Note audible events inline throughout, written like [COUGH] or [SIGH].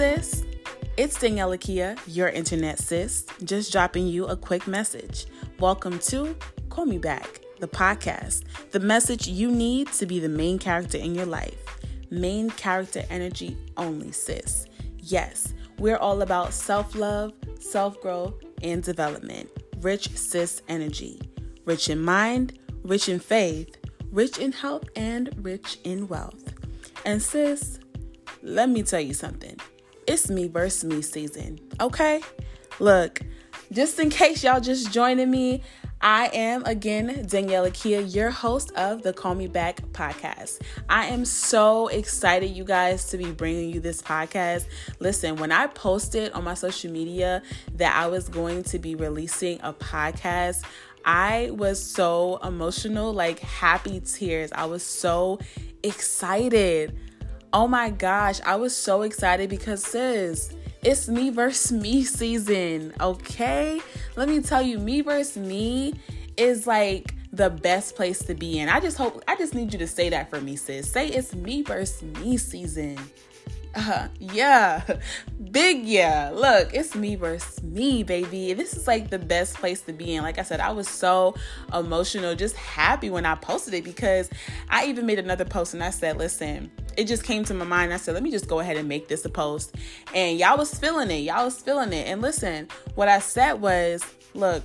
sis. It's Daniela Kia, your internet sis, just dropping you a quick message. Welcome to Call Me Back, the podcast, the message you need to be the main character in your life. Main character energy only, sis. Yes, we're all about self love, self growth, and development. Rich sis energy. Rich in mind, rich in faith, rich in health, and rich in wealth. And sis, let me tell you something it's me versus me season. Okay? Look, just in case y'all just joining me, I am again Daniela Kia, your host of the Call Me Back podcast. I am so excited, you guys, to be bringing you this podcast. Listen, when I posted on my social media that I was going to be releasing a podcast, I was so emotional, like happy tears. I was so excited. Oh my gosh, I was so excited because, sis, it's me versus me season, okay? Let me tell you, me versus me is like the best place to be in. I just hope, I just need you to say that for me, sis. Say it's me versus me season. Uh, yeah, big yeah. Look, it's me versus me, baby. This is like the best place to be in. Like I said, I was so emotional, just happy when I posted it because I even made another post and I said, listen, it just came to my mind. I said, let me just go ahead and make this a post. And y'all was feeling it. Y'all was feeling it. And listen, what I said was, look,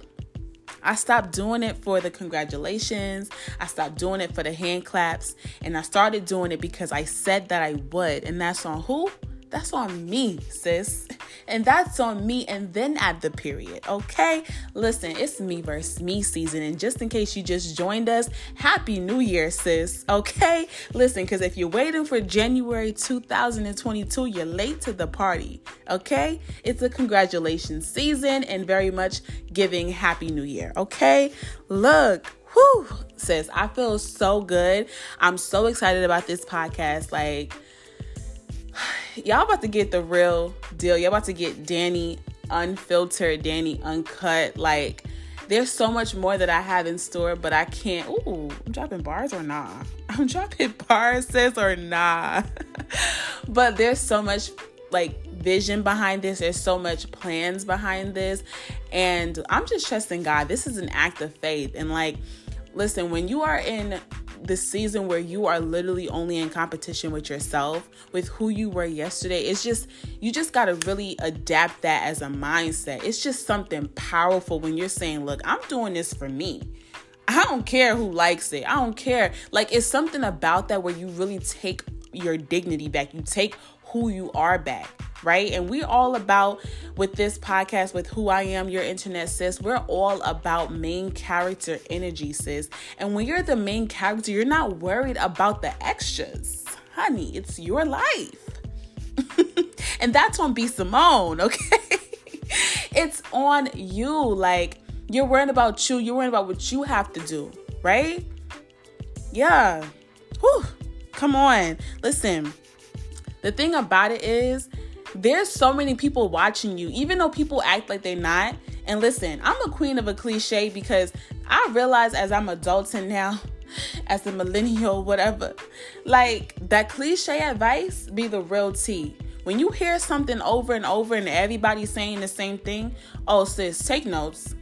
I stopped doing it for the congratulations. I stopped doing it for the hand claps. And I started doing it because I said that I would. And that's on who? That's on me, sis. And that's on me and then add the period, okay? Listen, it's me versus me season. And just in case you just joined us, Happy New Year, sis, okay? Listen, because if you're waiting for January 2022, you're late to the party, okay? It's a congratulations season and very much giving Happy New Year, okay? Look, whew, sis, I feel so good. I'm so excited about this podcast. Like, y'all about to get the real deal. Y'all about to get Danny unfiltered, Danny uncut. Like, there's so much more that I have in store, but I can't. Ooh, I'm dropping bars or nah? [LAUGHS] I'm dropping bars, sis, or nah? [LAUGHS] but there's so much like vision behind this. There's so much plans behind this. And I'm just trusting God. This is an act of faith. And like, listen, when you are in the season where you are literally only in competition with yourself, with who you were yesterday. It's just, you just got to really adapt that as a mindset. It's just something powerful when you're saying, look, I'm doing this for me. I don't care who likes it. I don't care. Like, it's something about that where you really take your dignity back. You take who you are back right? And we're all about with this podcast, with who I am, your internet sis, we're all about main character energy, sis. And when you're the main character, you're not worried about the extras. Honey, it's your life. [LAUGHS] and that's on B Simone, okay? [LAUGHS] it's on you. Like, you're worrying about you, you're worrying about what you have to do, right? Yeah. Whew. Come on. Listen, the thing about it is, there's so many people watching you, even though people act like they're not. And listen, I'm a queen of a cliche because I realize as I'm adulting now, [LAUGHS] as a millennial, whatever, like that cliche advice be the real tea. When you hear something over and over and everybody's saying the same thing, oh sis, take notes.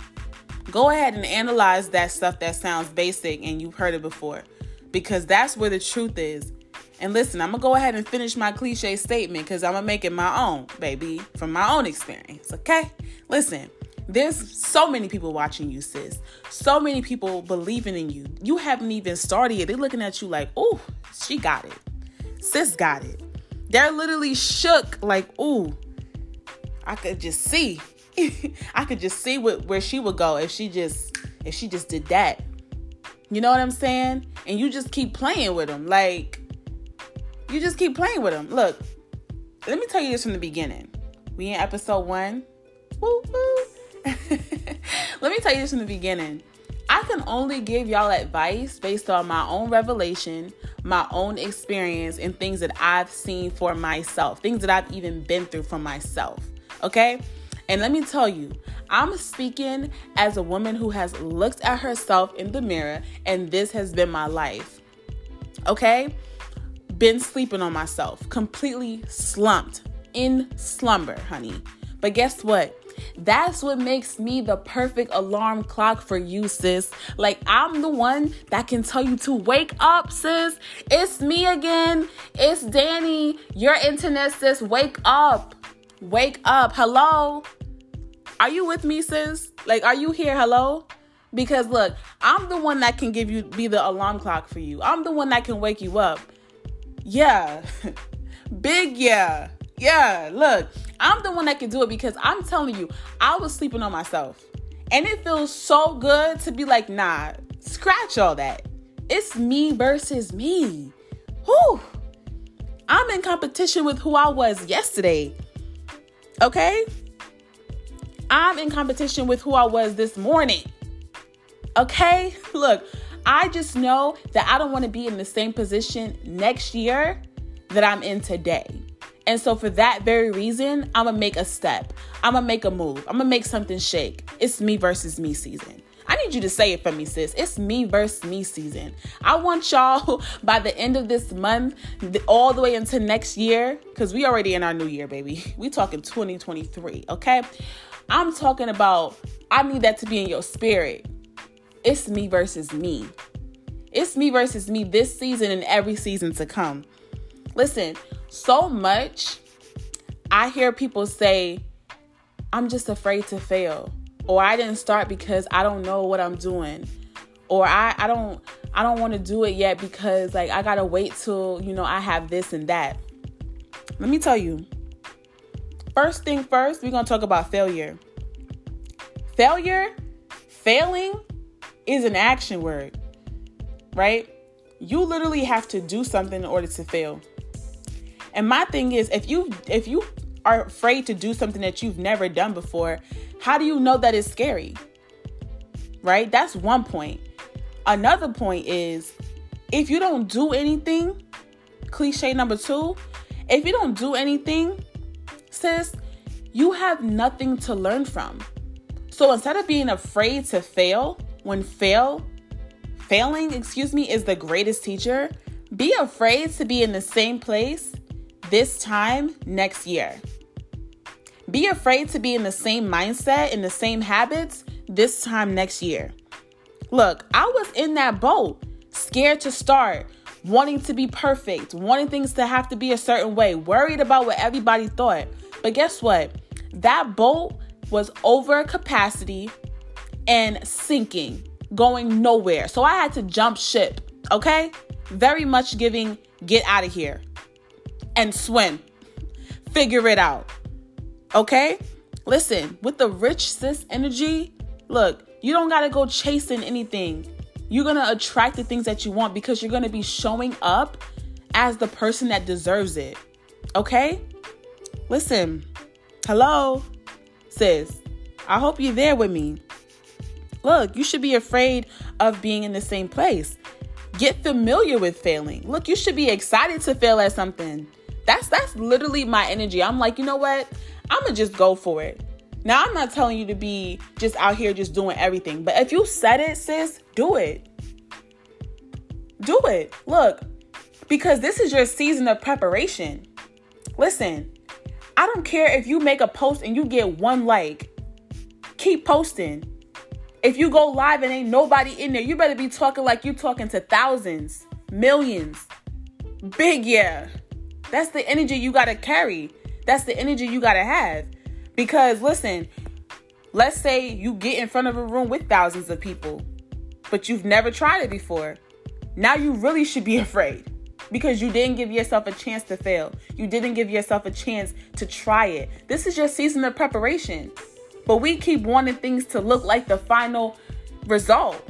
Go ahead and analyze that stuff that sounds basic and you've heard it before. Because that's where the truth is. And listen, I'm gonna go ahead and finish my cliche statement because I'm gonna make it my own, baby, from my own experience. Okay? Listen, there's so many people watching you, sis. So many people believing in you. You haven't even started yet. They're looking at you like, oh, she got it. Sis got it. They're literally shook, like, ooh, I could just see. [LAUGHS] I could just see what, where she would go if she just if she just did that. You know what I'm saying? And you just keep playing with them. Like, you just keep playing with them. Look, let me tell you this from the beginning. We in episode one. Woo woo. [LAUGHS] let me tell you this from the beginning. I can only give y'all advice based on my own revelation, my own experience, and things that I've seen for myself, things that I've even been through for myself. Okay? And let me tell you, I'm speaking as a woman who has looked at herself in the mirror, and this has been my life. Okay? Been sleeping on myself, completely slumped, in slumber, honey. But guess what? That's what makes me the perfect alarm clock for you, sis. Like, I'm the one that can tell you to wake up, sis. It's me again. It's Danny, your internet sis. Wake up. Wake up. Hello. Are you with me, sis? Like, are you here? Hello? Because look, I'm the one that can give you be the alarm clock for you. I'm the one that can wake you up. Yeah. Big yeah. Yeah, look, I'm the one that can do it because I'm telling you, I was sleeping on myself. And it feels so good to be like, nah, scratch all that. It's me versus me. Whew. I'm in competition with who I was yesterday. Okay? I'm in competition with who I was this morning. Okay? Look, I just know that I don't want to be in the same position next year that I'm in today. And so, for that very reason, I'm gonna make a step. I'm gonna make a move. I'm gonna make something shake. It's me versus me season. I need you to say it for me, sis. It's me versus me season. I want y'all [LAUGHS] by the end of this month, all the way into next year, because we already in our new year, baby. [LAUGHS] We talking 2023, okay? I'm talking about, I need that to be in your spirit. It's me versus me. It's me versus me this season and every season to come. Listen, so much I hear people say, I'm just afraid to fail. Or I didn't start because I don't know what I'm doing. Or I, I don't I don't want to do it yet because like I gotta wait till, you know, I have this and that. Let me tell you. First thing first, we're gonna talk about failure. Failure, failing is an action word, right? You literally have to do something in order to fail. And my thing is if you if you are afraid to do something that you've never done before, how do you know that it's scary? Right? That's one point. Another point is if you don't do anything, cliche number 2, if you don't do anything, sis, you have nothing to learn from. So instead of being afraid to fail, when fail, failing, excuse me, is the greatest teacher, be afraid to be in the same place this time next year. Be afraid to be in the same mindset, in the same habits this time next year. Look, I was in that boat, scared to start, wanting to be perfect, wanting things to have to be a certain way, worried about what everybody thought. But guess what? That boat was over capacity and sinking, going nowhere. So I had to jump ship, okay? Very much giving, get out of here and swim. Figure it out. Okay? Listen, with the rich sis energy, look, you don't got to go chasing anything. You're to attract the things that you want because you're to be showing up as the person that deserves it. Okay? Listen, hello, sis. I hope you're there with me. Look, you should be afraid of being in the same place. Get familiar with failing. Look, you should be excited to fail at something. That's that's literally my energy. I'm like, you know what? I'm gonna just go for it. Now I'm not telling you to be just out here just doing everything, but if you said it, sis, do it. Do it. Look, because this is your season of preparation. Listen, I don't care if you make a post and you get one like. Keep posting. If you go live and ain't nobody in there, you better be talking like you talking to thousands, millions. Big yeah. That's the energy you got to carry. That's the energy you got to have. Because listen, let's say you get in front of a room with thousands of people, but you've never tried it before. Now you really should be [LAUGHS] afraid because you didn't give yourself a chance to fail. You didn't give yourself a chance to try it. This is your season of preparation. But we keep wanting things to look like the final result.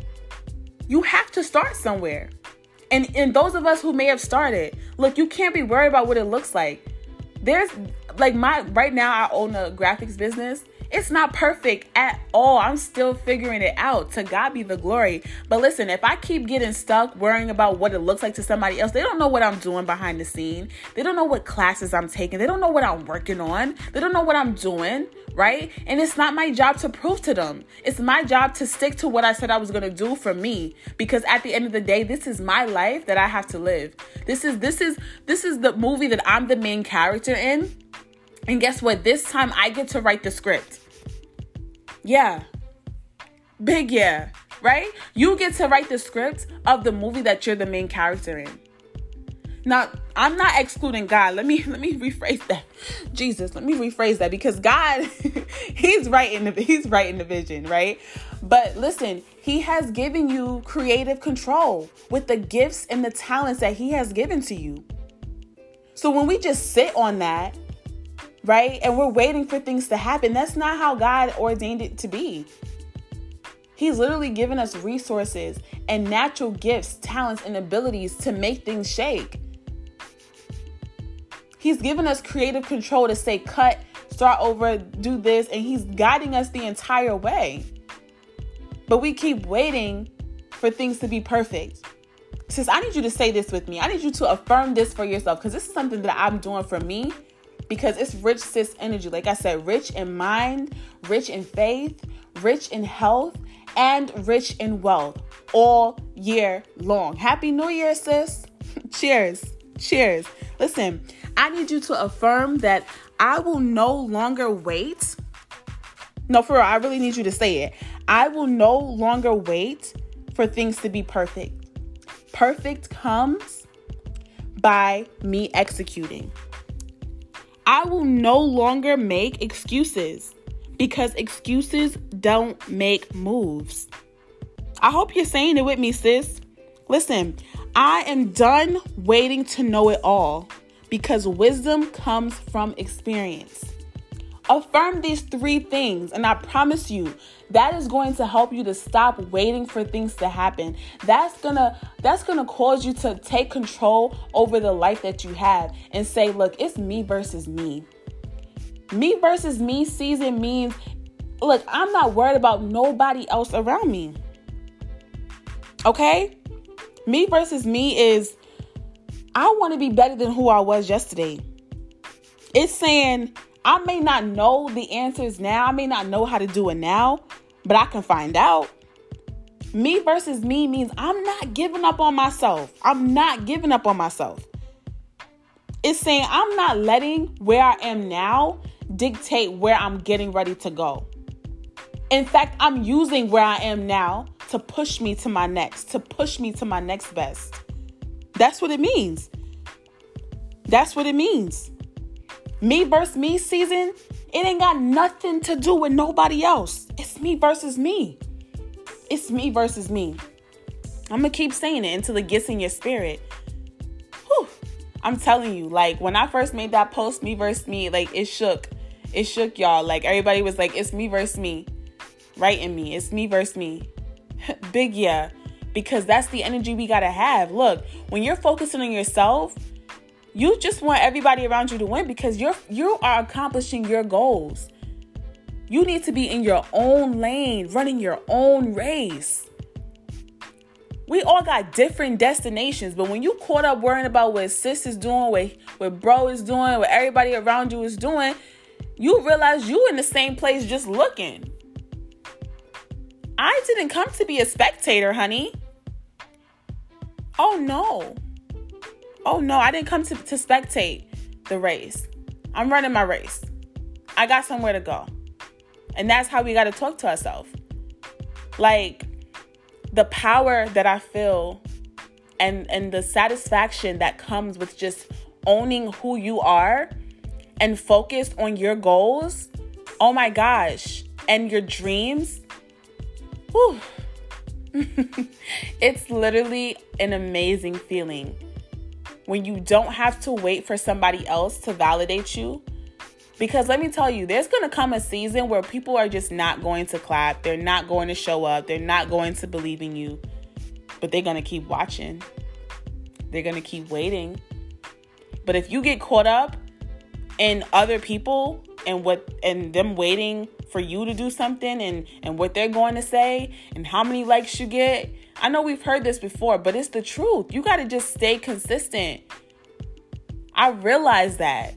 You have to start somewhere. And and those of us who may have started, look, you can't be worried about what it looks like. There's like my right now I own a graphics business it's not perfect at all. I'm still figuring it out. To God be the glory. But listen, if I keep getting stuck worrying about what it looks like to somebody else, they don't know what I'm doing behind the scene. They don't know what classes I'm taking. They don't know what I'm working on. They don't know what I'm doing, right? And it's not my job to prove to them. It's my job to stick to what I said I was going to do for me because at the end of the day, this is my life that I have to live. This is this is this is the movie that I'm the main character in And guess what? This time I get to write the script. Yeah. Big yeah, right? You get to write the script of the movie that you're the main character in. Now, I'm not excluding God. Let me [LAUGHS] let me rephrase that. Jesus, let me rephrase that because God, [LAUGHS] He's writing the He's writing the vision, right? But listen, He has given you creative control with the gifts and the talents that He has given to you. So when we just sit on that, right, and we're waiting for things to happen, that's not how God ordained it to be. He's literally given us resources and natural gifts, talents, and abilities to make things shake. He's given us creative control to say, cut, start over, do this, and He's guiding us the entire way. But we keep waiting for things to be perfect. Since I need you to say this with me. I need you to affirm this for yourself because this is something that I'm doing for me because it's rich sis energy. Like I said, rich in mind, rich in faith, rich in health, and rich in wealth all year long. Happy New Year, sis. [LAUGHS] Cheers. Cheers. Listen, I need you to affirm that I will no longer wait. No, for real, I really need you to say it. I will no longer wait for things to be perfect. Perfect comes by me executing. I will no longer make excuses because excuses don't make moves. I hope you're saying it with me, sis. Listen, I am done waiting to know it all because wisdom comes from experience. Affirm these three things, and I promise you that is going to help you to stop waiting for things to happen. That's gonna that's gonna cause you to take control over the life that you have and say, look, it's me versus me. Me versus me season means, look, I'm not worried about nobody else around me. Okay? Me versus me is I want to be better than who I was yesterday. It's saying I may not know the answers now, I may not know how to do it now, but I can find out. Me versus me means I'm not giving up on myself. I'm not giving up on myself. It's saying I'm not letting where I am now dictate where I'm getting ready to go. In fact, I'm using where I am now to push me to my next, to push me to my next best. That's what it means. That's what it means. Me versus me season, it ain't got nothing to do with nobody else. It's me versus me. It's me versus me. I'm gonna keep saying it until it gets in your spirit. Whew. I'm telling you, like when I first made that post, me versus me, like it shook. It shook y'all. Like everybody was like, it's me versus me. Right in me. It's me versus me. [LAUGHS] Big yeah because that's the energy we got to have. Look, when you're focusing on yourself, you just want everybody around you to win because you're you are accomplishing your goals. You need to be in your own lane, running your own race. We all got different destinations, but when you caught up worrying about what sis is doing, what, what bro is doing, what everybody around you is doing, you realize you in the same place just looking. I didn't come to be a spectator, honey. Oh no. Oh no, I didn't come to, to spectate the race. I'm running my race. I got somewhere to go. And that's how we got to talk to ourselves. Like the power that I feel and and the satisfaction that comes with just owning who you are and focused on your goals. Oh my gosh, and your dreams. Whew [LAUGHS] it's literally an amazing feeling when you don't have to wait for somebody else to validate you. Because let me tell you, there's going to come a season where people are just not going to clap. They're not going to show up. They're not going to believe in you. But they're going to keep watching. They're going to keep waiting. But if you get caught up in other people and what and them waiting for you to do something and and what they're going to say and how many likes you get. I know we've heard this before, but it's the truth. You got to just stay consistent. I realize that.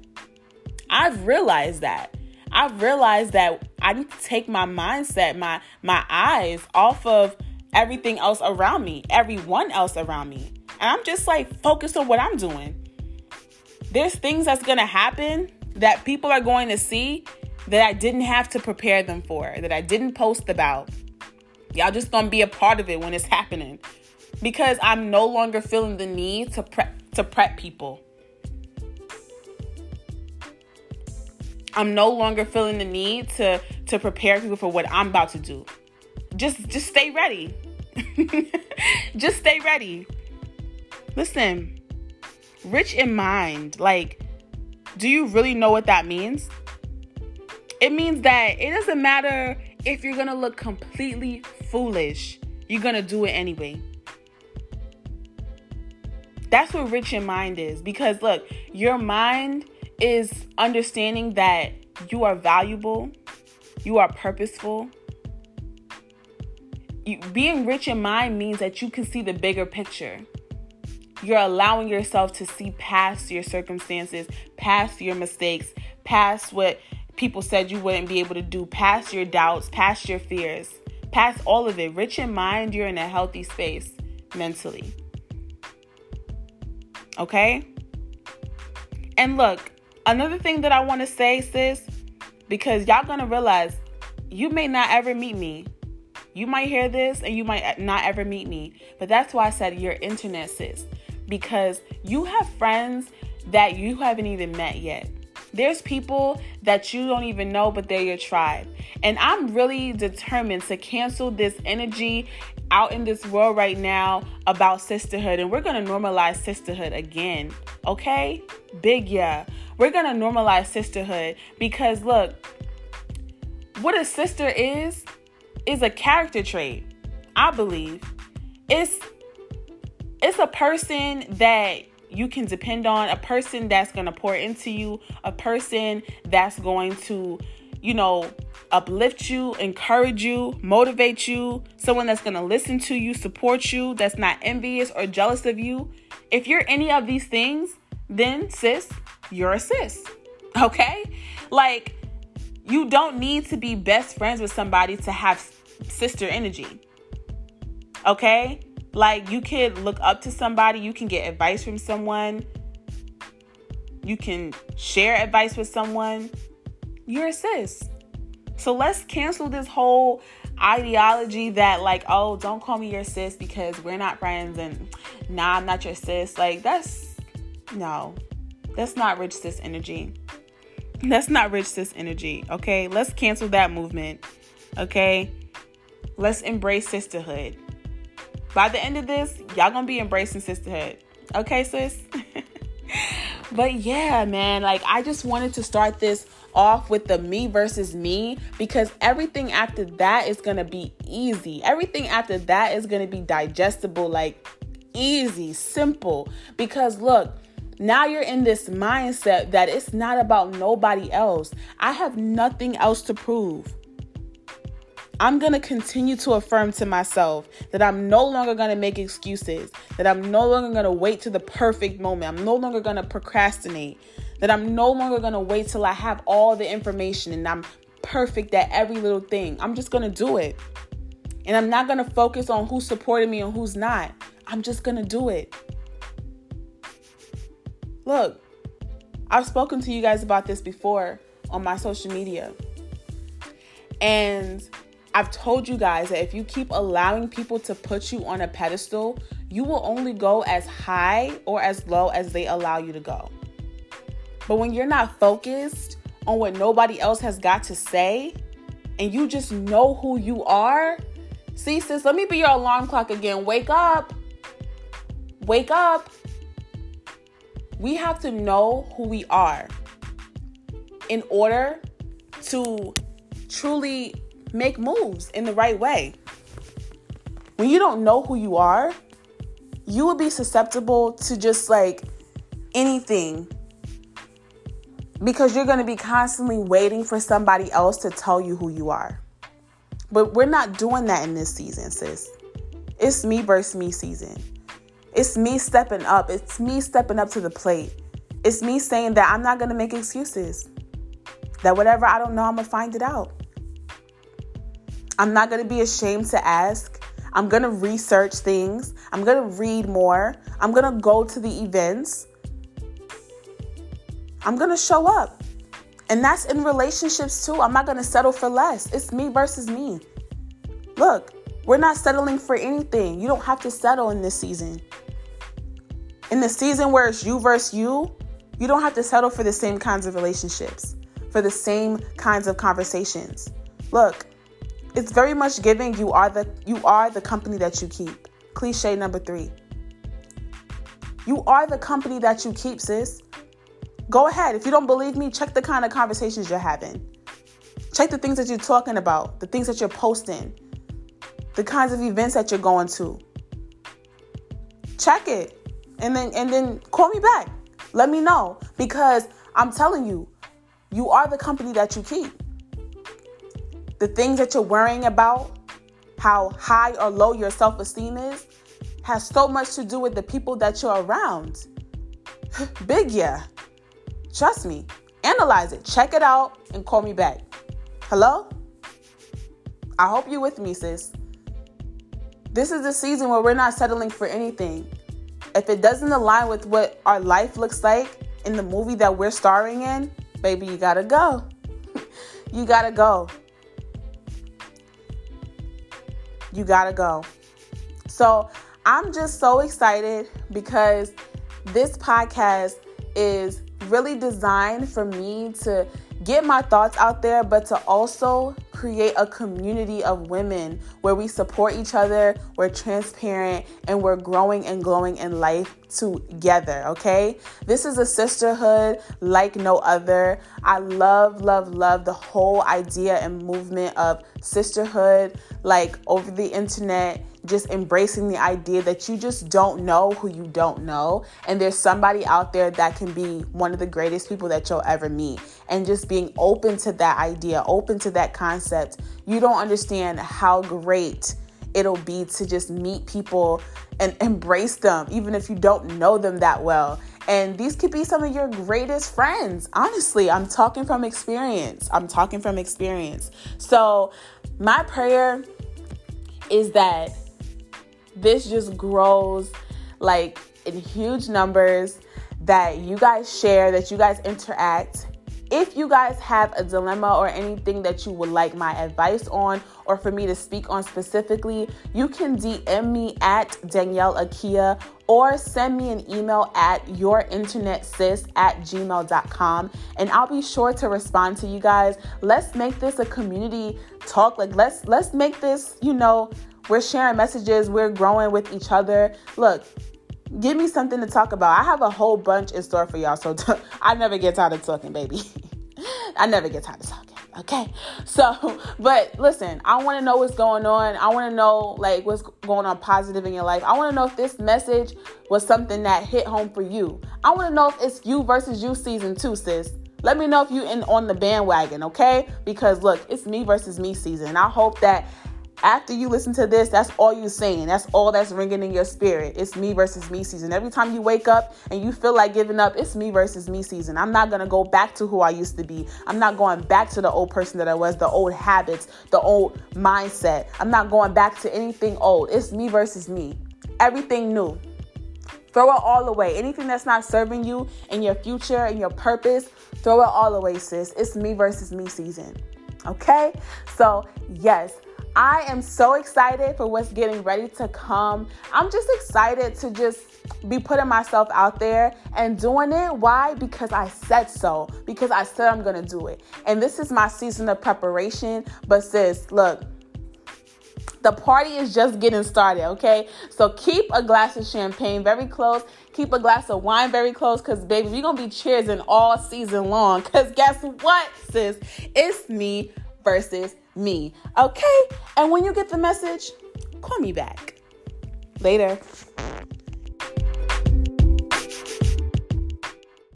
I've realized that. I've realized that I need to take my mindset, my my eyes off of everything else around me, everyone else around me. And I'm just like focused on what I'm doing. There's things that's going to happen that people are going to see that I didn't have to prepare them for, that I didn't post about. Y'all just gonna be a part of it when it's happening. Because I'm no longer feeling the need to prep to prep people. I'm no longer feeling the need to to prepare people for what I'm about to do. Just just stay ready. [LAUGHS] just stay ready. Listen, rich in mind, like do you really know what that means? It means that it doesn't matter if you're to look completely foolish. You're going to do it anyway. That's what rich in mind is because look, your mind is understanding that you are valuable, you are purposeful. You, being rich in mind means that you can see the bigger picture. You're allowing yourself to see past your circumstances, past your mistakes, past what people said you wouldn't be able to do, past your doubts, past your fears, past all of it. Rich in mind, you're in a healthy space mentally. Okay? And look, Another thing that I want to say, sis, because y'all gonna realize you may not ever meet me. You might hear this and you might not ever meet me. But that's why I said you're internet sis. Because you have friends that you haven't even met yet. There's people that you don't even know, but they're your tribe. And I'm really determined to cancel this energy out in this world right now about sisterhood. And we're going to normalize sisterhood again. Okay? Big yeah. We're going to normalize sisterhood because look, what a sister is, is a character trait. I believe. It's it's a person that you can depend on, a person that's going to pour into you, a person that's going to, you know, uplift you, encourage you, motivate you, someone that's going to listen to you, support you, that's not envious or jealous of you. If you're any of these things, then sis, you're a sis. Okay? Like, you don't need to be best friends with somebody to have sister energy. Okay? Like, you can look up to somebody, you can get advice from someone, you can share advice with someone. You're a sis. So let's cancel this whole ideology that, like, oh, don't call me your sis because we're not friends and nah, I'm not your sis. Like, that's no, that's not rich sis energy. That's not rich sis energy. Okay. Let's cancel that movement. Okay. Let's embrace sisterhood. By the end of this, y'all gonna be embracing sisterhood. Okay, sis? [LAUGHS] but yeah, man, like I just wanted to start this off with the me versus me because everything after that is gonna be easy. Everything after that is gonna be digestible, like easy, simple. Because look, now you're in this mindset that it's not about nobody else. I have nothing else to prove. I'm going to continue to affirm to myself that I'm no longer going to make excuses, that I'm no longer going to wait to the perfect moment. I'm no longer going to procrastinate, that I'm no longer going to wait till I have all the information and I'm perfect at every little thing. I'm just going to do it. And I'm not going to focus on who supported me and who's not. I'm just going to do it. Look, I've spoken to you guys about this before on my social media. And I've told you guys that if you keep allowing people to put you on a pedestal, you will only go as high or as low as they allow you to go. But when you're not focused on what nobody else has got to say and you just know who you are, see, sis, let me be your alarm clock again. Wake up. Wake up. We have to know who we are in order to truly make moves in the right way. When you don't know who you are, you will be susceptible to just like anything because you're going to be constantly waiting for somebody else to tell you who you are. But we're not doing that in this season, sis. It's me versus me season. It's me stepping up. It's me stepping up to the plate. It's me saying that I'm not going to make excuses. That whatever I don't know, I'm going to find it out. I'm not going to be ashamed to ask. I'm going to research things. I'm going to read more. I'm going to go to the events. I'm going to show up And that's in relationships too. I'm not going to settle for less. It's me versus me. Look, we're not settling for anything. You don't have to settle in this season. In the season where it's you versus you, you don't have to settle for the same kinds of relationships, for the same kinds of conversations. Look, it's very much giving you are the you are the company that you keep. Cliche number 3. You are the company that you keep, sis. Go ahead. If you don't believe me, check the kind of conversations you're having. Check the things that you're talking about, the things that you're posting, the kinds of events that you're going to. Check it. And then and then call me back. Let me know because I'm telling you, you are the company that you keep. The things that you're worrying about, how high or low your self-esteem is, has so much to do with the people that you're around. [SIGHS] Big yeah. Trust me. Analyze it. Check it out and call me back. Hello? I hope you're with me, sis. This is the season where we're not settling for anything. If it doesn't align with what our life looks like in the movie that we're starring in, baby, you gotta go. [LAUGHS] you gotta go. You gotta go. So I'm just so excited because this podcast is really designed for me to get my thoughts out there, but to also create a community of women where we support each other, we're transparent, and we're growing and glowing in life together, okay? This is a sisterhood like no other. I love, love, love the whole idea and movement of sisterhood, like over the internet just embracing the idea that you just don't know who you don't know. And there's somebody out there that can be one of the greatest people that you'll ever meet. And just being open to that idea, open to that concept. You don't understand how great it'll be to just meet people and embrace them, even if you don't know them that well. And these could be some of your greatest friends. Honestly, I'm talking from experience. I'm talking from experience. So, my prayer is that this just grows like in huge numbers that you guys share, that you guys interact. If you guys have a dilemma or anything that you would like my advice on, or for me to speak on specifically, you can DM me at Danielle Akia or send me an email at yourinternetsis at gmail.com and I'll be sure to respond to you guys. Let's make this a community talk. Like let's let's make this, you know, we're sharing messages, we're growing with each other. Look, give me something to talk about. I have a whole bunch in store for y'all, so t- [LAUGHS] I never get tired of talking, baby. [LAUGHS] I never get tired of talking. Okay. So, [LAUGHS] but listen, I want to know what's going on. I want to know like what's going on positive in your life. I want to know if this message was something that hit home for you. I want to know if it's you versus you season 2, sis. Let me know if you in on the bandwagon, okay? Because look, it's me versus me season. I hope that after you listen to this, that's all you're saying. That's all that's ringing in your spirit. It's me versus me season. Every time you wake up and you feel like giving up, it's me versus me season. I'm not going to go back to who I used to be. I'm not going back to the old person that I was, the old habits, the old mindset. I'm not going back to anything old. It's me versus me. Everything new. Throw it all away. Anything that's not serving you in your future and your purpose, throw it all away, sis. It's me versus me season. Okay? So, yes, I am so excited for what's getting ready to come. I'm just excited to just be putting myself out there and doing it. Why? Because I said so. Because I said I'm going to do it. And this is my season of preparation. But, sis, look, the party is just getting started, okay? So keep a glass of champagne very close. Keep a glass of wine very close because, baby, we're going to be cheersing all season long. Because guess what, sis? It's me versus me. Okay? And when you get the message, call me back. Later.